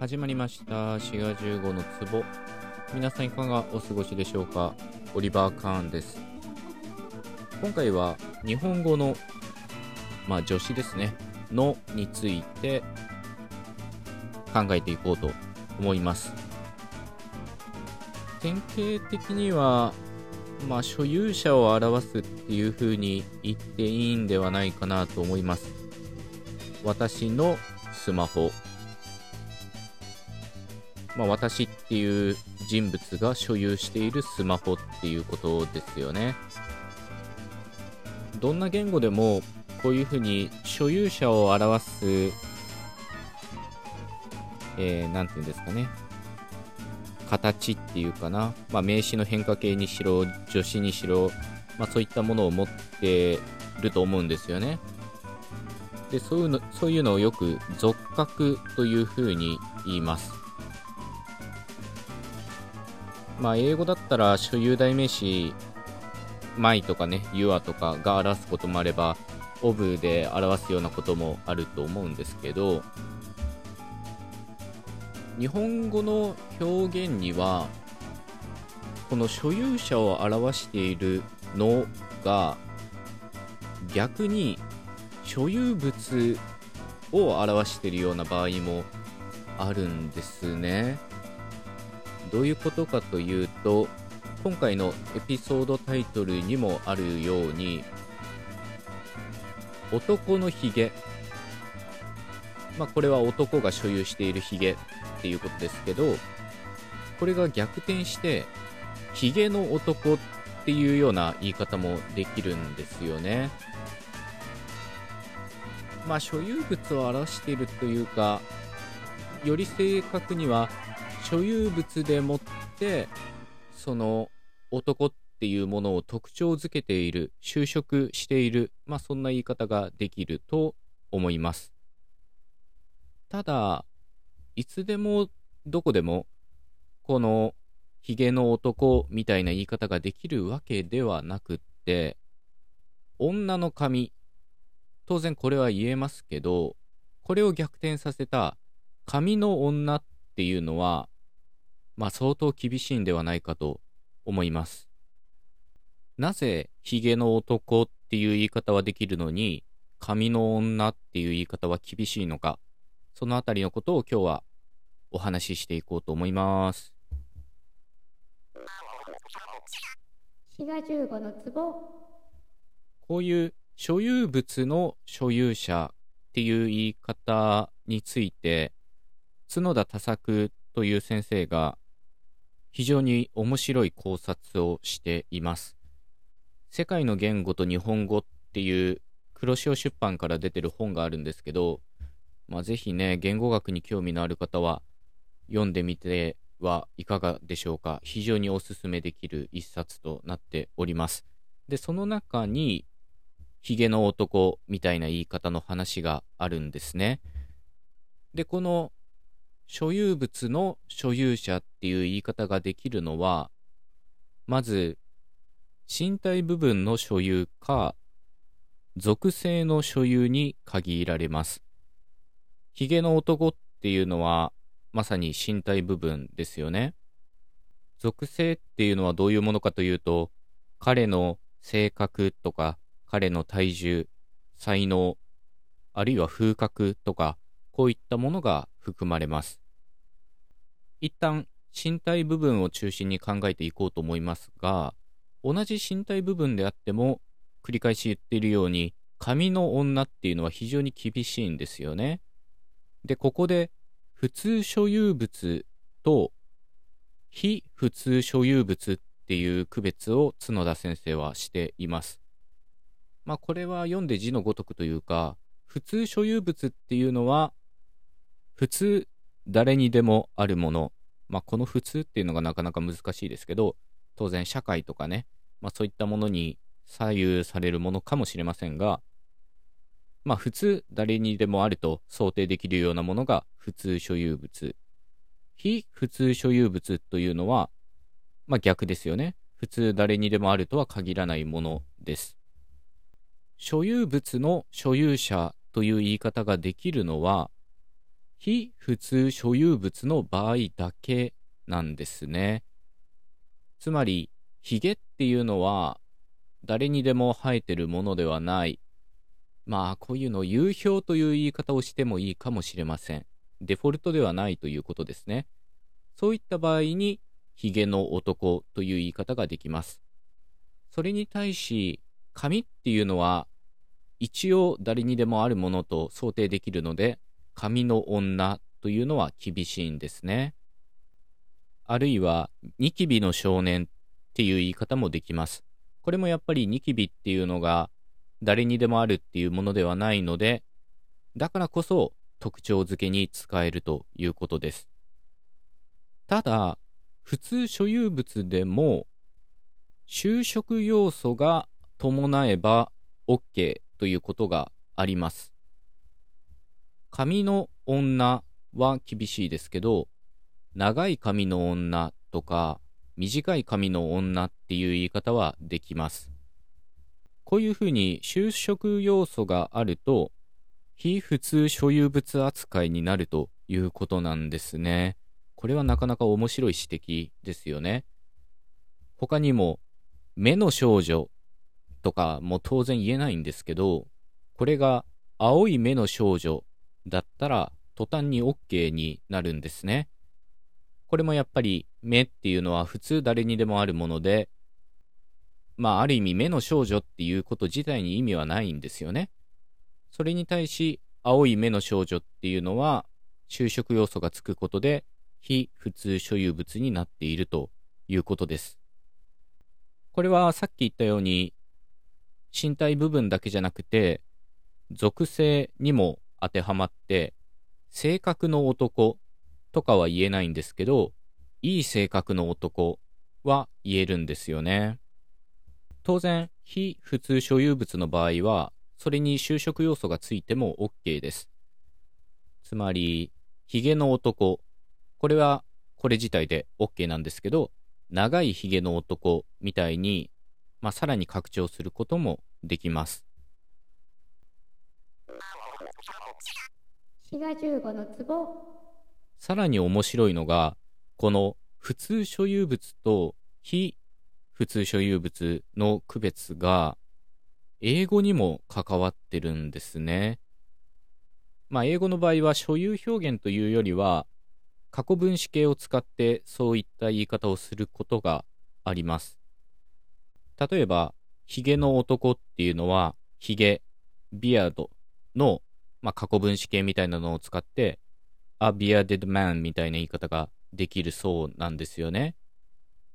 始まりました。滋賀15の壺。皆さんいかがお過ごしでしょうか？オリバー・カーンです。今回は日本語のまあ助詞ですね。のについて考えていこうと思います。典型的にはまあ所有者を表すっていう風に言っていいんではないかなと思います。私のスマホ。まあ、私っていう人物が所有しているスマホっていうことですよね。どんな言語でもこういうふうに所有者を表す、えー、なんていうんですかね。形っていうかな。まあ、名詞の変化形にしろ、助詞にしろ、まあ、そういったものを持ってると思うんですよね。で、そういうの、そういうのをよく俗格というふうに言います。まあ、英語だったら所有代名詞、my とかね、your とかが表すこともあれば、of で表すようなこともあると思うんですけど、日本語の表現には、この所有者を表しているのが、逆に所有物を表しているような場合もあるんですね。どういうことかというと、今回のエピソードタイトルにもあるように、男のヒゲ。まあ、これは男が所有しているヒゲっていうことですけど、これが逆転して、ヒゲの男っていうような言い方もできるんですよね。まあ、所有物を表しているというか、より正確には所有物でもってその男っていうものを特徴づけている就職しているまあそんな言い方ができると思います。ただいつでもどこでもこのヒゲの男みたいな言い方ができるわけではなくって女の髪当然これは言えますけどこれを逆転させた髪の女っていうのはまあ相当厳しいんではないかと思います。なぜヒゲの男っていう言い方はできるのに、髪の女っていう言い方は厳しいのか、そのあたりのことを今日はお話ししていこうと思います。15の壺こういう所有物の所有者っていう言い方について角田多作という先生が非常に面白い考察をしています。世界の言語と日本語っていう黒潮出版から出てる本があるんですけど、まあ、ぜひね、言語学に興味のある方は読んでみてはいかがでしょうか。非常におすすめできる一冊となっております。で、その中に、ヒゲの男みたいな言い方の話があるんですね。で、この所有物の所有者っていう言い方ができるのは、まず、身体部分の所有か、属性の所有に限られます。ヒゲの男っていうのは、まさに身体部分ですよね。属性っていうのはどういうものかというと、彼の性格とか、彼の体重、才能、あるいは風格とか、こういったものが含まれます。一旦身体部分を中心に考えていこうと思いますが、同じ身体部分であっても、繰り返し言っているように、髪の女っていうのは非常に厳しいんですよね。で、ここで、普通所有物と非普通所有物っていう区別を角田先生はしています。まあこれは読んで字のごとくというか、普通所有物っていうのは、普通誰にでもあるもの、まあ、この普通っていうのがなかなか難しいですけど、当然社会とかね、まあ、そういったものに左右されるものかもしれませんが、まあ、普通誰にでもあると想定できるようなものが普通所有物。非普通所有物というのは、まあ、逆ですよね。普通誰にでもあるとは限らないものです。所有物の所有者という言い方ができるのは、非普通所有物の場合だけなんですね。つまり、ヒゲっていうのは誰にでも生えてるものではない。まあ、こういうのを流氷という言い方をしてもいいかもしれません。デフォルトではないということですね。そういった場合に、ヒゲの男という言い方ができます。それに対し、髪っていうのは、一応誰にでもあるものと想定できるので、髪の女というのは厳しいんですね。あるいは、ニキビの少年っていう言い方もできます。これもやっぱりニキビっていうのが誰にでもあるっていうものではないので、だからこそ特徴付けに使えるということです。ただ、普通所有物でも就職要素が伴えば OK ということがあります。髪の女は厳しいですけど、長い髪の女とか、短い髪の女っていう言い方はできます。こういうふうに就職要素があると、非普通所有物扱いになるということなんですね。これはなかなか面白い指摘ですよね。他にも、目の少女とかも当然言えないんですけど、これが青い目の少女だったら途端に OK になるんですね。これもやっぱり目っていうのは普通誰にでもあるもので、まあある意味目の少女っていうこと自体に意味はないんですよね。それに対し青い目の少女っていうのは就職要素がつくことで非普通所有物になっているということです。これはさっき言ったように身体部分だけじゃなくて属性にも当てはまって性格の男とかは言えないんですけど、いい性格の男は言えるんですよね。当然、非普通所有物の場合は、それに就職要素がついても OK です。つまり、ヒゲの男。これは、これ自体で OK なんですけど、長いヒゲの男みたいに、まあ、さらに拡張することもできます。滋賀15の壺さらに面白いのが、この普通所有物と非普通所有物の区別が、英語にも関わってるんですね。まあ、英語の場合は所有表現というよりは、過去分詞形を使ってそういった言い方をすることがあります。例えば、ヒゲの男っていうのは、ヒゲ、ビアードの、まあ、過去分詞形みたいなのを使って、a bearded man みたいな言い方ができるそうなんですよね。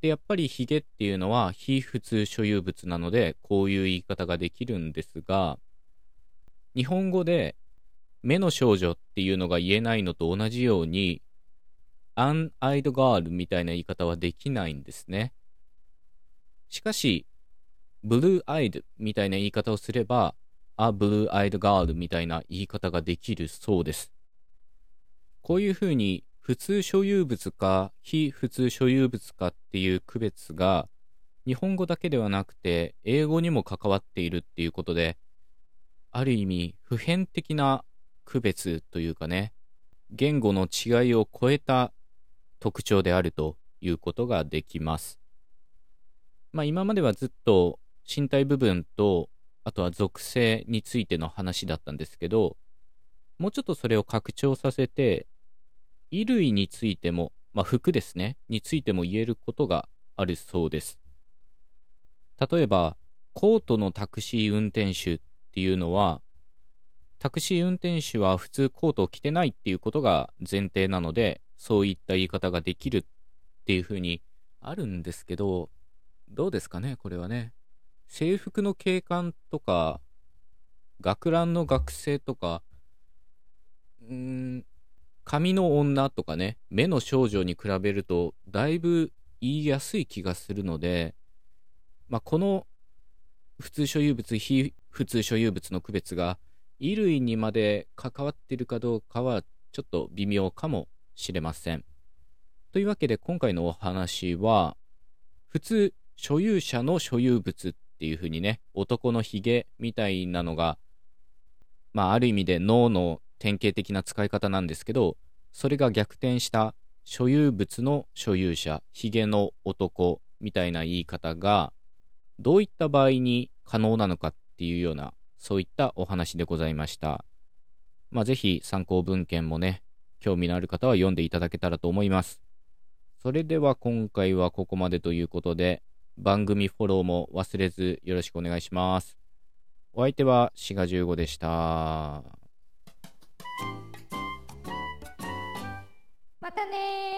で、やっぱりヒゲっていうのは非普通所有物なので、こういう言い方ができるんですが、日本語で目の少女っていうのが言えないのと同じように、アンアイドガールみたいな言い方はできないんですね。しかし、ブルーアイドみたいな言い方をすれば、アブルーアイドガールみたいな言い方ができるそうです。こういうふうに普通所有物か非普通所有物かっていう区別が日本語だけではなくて英語にも関わっているっていうことである意味普遍的な区別というかね言語の違いを超えた特徴であるということができます。まあ今まではずっと身体部分とあとは属性についての話だったんですけどもうちょっとそれを拡張させて衣類についても、まあ、服ですね、についても言えることがあるそうです。例えば、コートのタクシー運転手っていうのは、タクシー運転手は普通コートを着てないっていうことが前提なので、そういった言い方ができるっていうふうにあるんですけど、どうですかね、これはね。制服の警官とか、学ランの学生とか、うん、髪の女とかね、目の少女に比べると、だいぶ言いやすい気がするので、まあ、この普通所有物、非普通所有物の区別が、衣類にまで関わっているかどうかは、ちょっと微妙かもしれません。というわけで、今回のお話は、普通所有者の所有物っていう風にね、男のヒゲみたいなのが、まあ、ある意味で脳の典型的な使い方なんですけど、それが逆転した所有物の所有者、ヒゲの男みたいな言い方が、どういった場合に可能なのかっていうような、そういったお話でございました。まあ、ぜひ参考文献もね、興味のある方は読んでいただけたらと思います。それでは今回はここまでということで、番組フォローも忘れずよろしくお願いします。お相手はシ賀15でした。またね